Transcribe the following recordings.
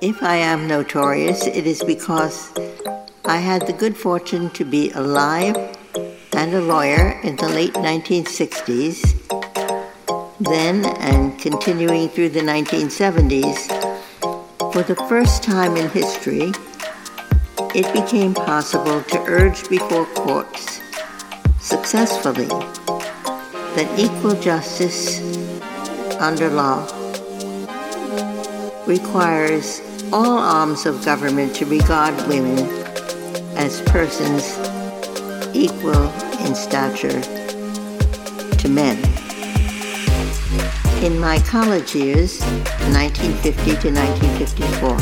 If I am notorious, it is because I had the good fortune to be alive and a lawyer in the late 1960s, then and continuing through the 1970s. For the first time in history, it became possible to urge before courts successfully that equal justice under law requires all arms of government to regard women as persons equal in stature to men. In my college years, 1950 to 1954,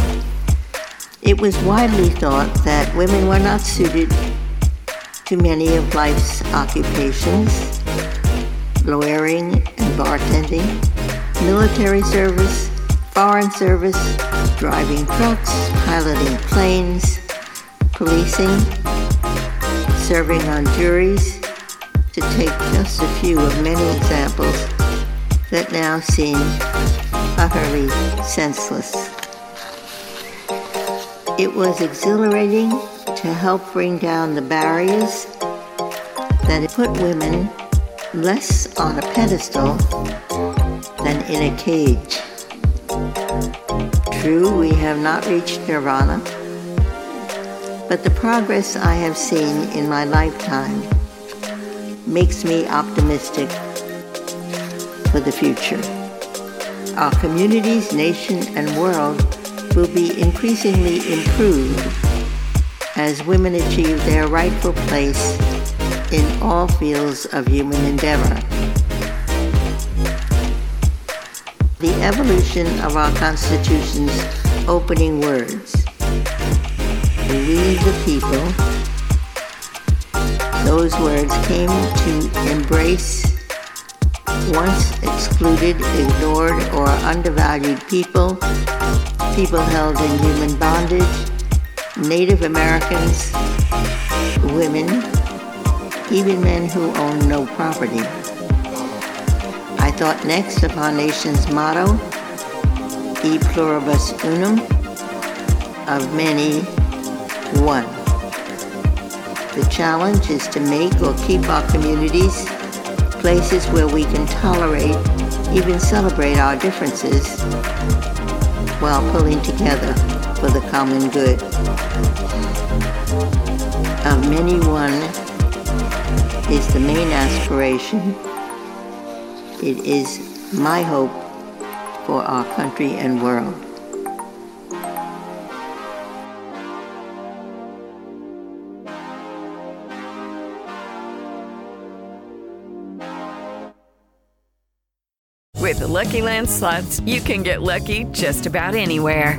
it was widely thought that women were not suited to many of life's occupations, lawyering and bartending, military service, foreign service, driving trucks, piloting planes, policing, serving on juries, to take just a few of many examples that now seem utterly senseless. It was exhilarating to help bring down the barriers that put women less on a pedestal than in a cage. True, we have not reached nirvana, but the progress I have seen in my lifetime makes me optimistic for the future. Our communities, nation, and world will be increasingly improved as women achieve their rightful place in all fields of human endeavor. The evolution of our Constitution's opening words. We the people. Those words came to embrace once excluded, ignored, or undervalued people, people held in human bondage, Native Americans, women, even men who own no property. Thought next of our nation's motto, E pluribus unum, of many, one. The challenge is to make or keep our communities places where we can tolerate, even celebrate our differences while pulling together for the common good. Of many one is the main aspiration. It is my hope for our country and world. With the Lucky Land slots, you can get lucky just about anywhere.